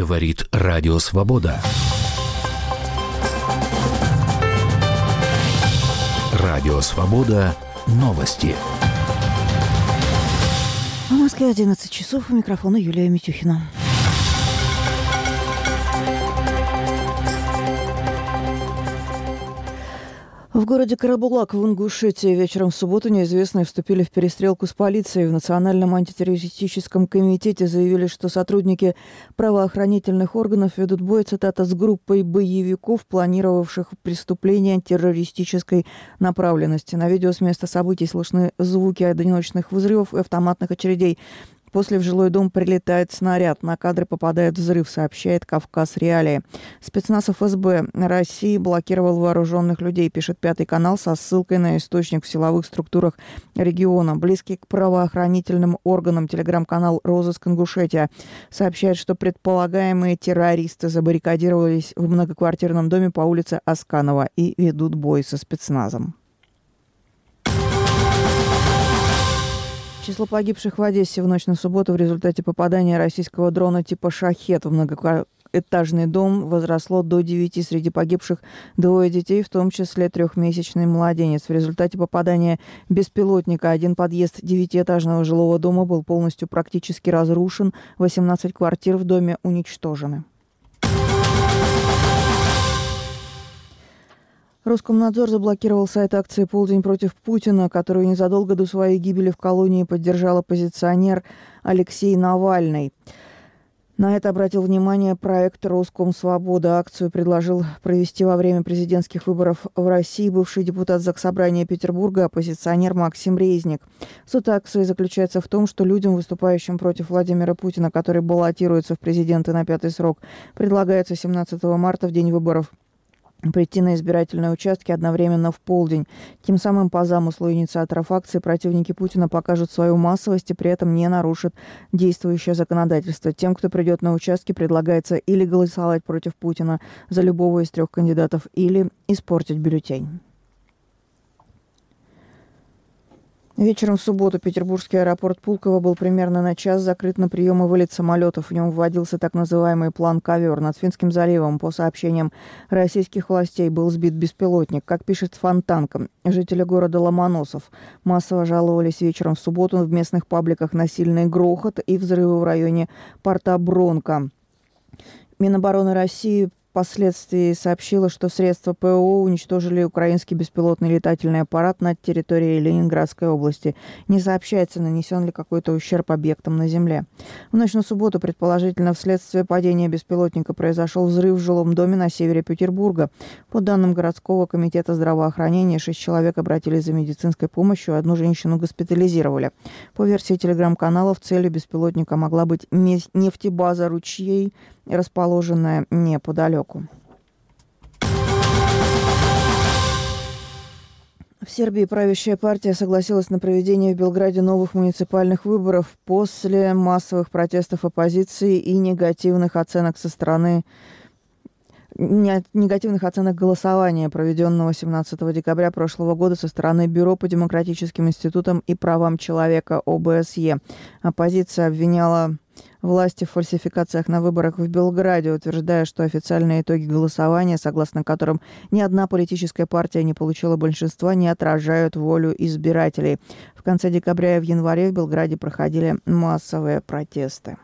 Говорит Радио Свобода. Радио Свобода. Новости. В Москве 11 часов. У микрофона Юлия Митюхина. В городе Карабулак в Ингушетии вечером в субботу неизвестные вступили в перестрелку с полицией. В Национальном антитеррористическом комитете заявили, что сотрудники правоохранительных органов ведут бой, цитата, с группой боевиков, планировавших преступления террористической направленности. На видео с места событий слышны звуки одиночных взрывов и автоматных очередей. После в жилой дом прилетает снаряд. На кадры попадает взрыв, сообщает Кавказ Реалии. Спецназ ФСБ России блокировал вооруженных людей, пишет Пятый канал со ссылкой на источник в силовых структурах региона. Близкий к правоохранительным органам телеграм-канал «Розыск Ингушетия» сообщает, что предполагаемые террористы забаррикадировались в многоквартирном доме по улице Асканова и ведут бой со спецназом. Число погибших в Одессе в ночь на субботу в результате попадания российского дрона типа «Шахет» в многоэтажный дом возросло до 9. Среди погибших двое детей, в том числе трехмесячный младенец. В результате попадания беспилотника один подъезд девятиэтажного жилого дома был полностью практически разрушен. 18 квартир в доме уничтожены. Роскомнадзор заблокировал сайт акции «Полдень против Путина», которую незадолго до своей гибели в колонии поддержал оппозиционер Алексей Навальный. На это обратил внимание проект «Роском Свобода». Акцию предложил провести во время президентских выборов в России бывший депутат Заксобрания Петербурга, оппозиционер Максим Резник. Суть акции заключается в том, что людям, выступающим против Владимира Путина, который баллотируется в президенты на пятый срок, предлагается 17 марта, в день выборов, прийти на избирательные участки одновременно в полдень. Тем самым по замыслу инициаторов акции противники Путина покажут свою массовость и при этом не нарушат действующее законодательство. Тем, кто придет на участки, предлагается или голосовать против Путина за любого из трех кандидатов, или испортить бюллетень. Вечером в субботу петербургский аэропорт Пулково был примерно на час закрыт на прием и вылет самолетов. В нем вводился так называемый план «Ковер». Над Финским заливом, по сообщениям российских властей, был сбит беспилотник. Как пишет Фонтанка, жители города Ломоносов массово жаловались вечером в субботу в местных пабликах на сильный грохот и взрывы в районе порта Бронка. Минобороны России впоследствии сообщила, что средства ПО уничтожили украинский беспилотный летательный аппарат над территорией Ленинградской области. Не сообщается, нанесен ли какой-то ущерб объектам на земле. В ночь на субботу, предположительно, вследствие падения беспилотника произошел взрыв в жилом доме на севере Петербурга. По данным городского комитета здравоохранения, шесть человек обратились за медицинской помощью, одну женщину госпитализировали. По версии телеграм-каналов, целью беспилотника могла быть нефтебаза «Ручей», расположенная неподалеку. В Сербии правящая партия согласилась на проведение в Белграде новых муниципальных выборов после массовых протестов оппозиции и негативных оценок со стороны негативных оценок голосования, проведенного 17 декабря прошлого года со стороны Бюро по демократическим институтам и правам человека ОБСЕ. Оппозиция обвиняла власти в фальсификациях на выборах в Белграде, утверждая, что официальные итоги голосования, согласно которым ни одна политическая партия не получила большинства, не отражают волю избирателей. В конце декабря и в январе в Белграде проходили массовые протесты.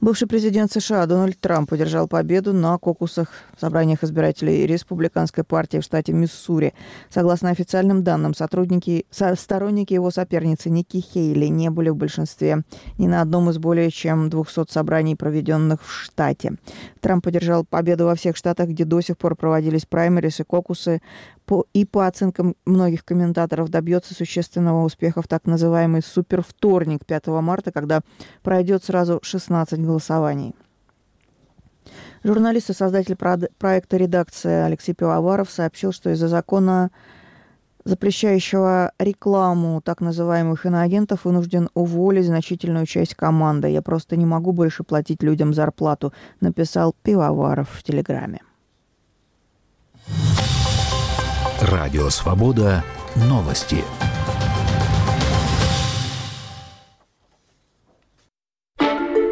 Бывший президент США Дональд Трамп одержал победу на кокусах в собраниях избирателей республиканской партии в штате Миссури. Согласно официальным данным, сотрудники, со, сторонники его соперницы Ники Хейли не были в большинстве ни на одном из более чем 200 собраний, проведенных в штате. Трамп одержал победу во всех штатах, где до сих пор проводились праймерис и кокусы по, и по оценкам многих комментаторов добьется существенного успеха в так называемый супервторник 5 марта, когда пройдет сразу 16 голосований. Журналист и создатель проекта «Редакция» Алексей Пивоваров сообщил, что из-за закона, запрещающего рекламу так называемых иноагентов, вынужден уволить значительную часть команды. «Я просто не могу больше платить людям зарплату», написал Пивоваров в Телеграме. Радио «Свобода». Новости.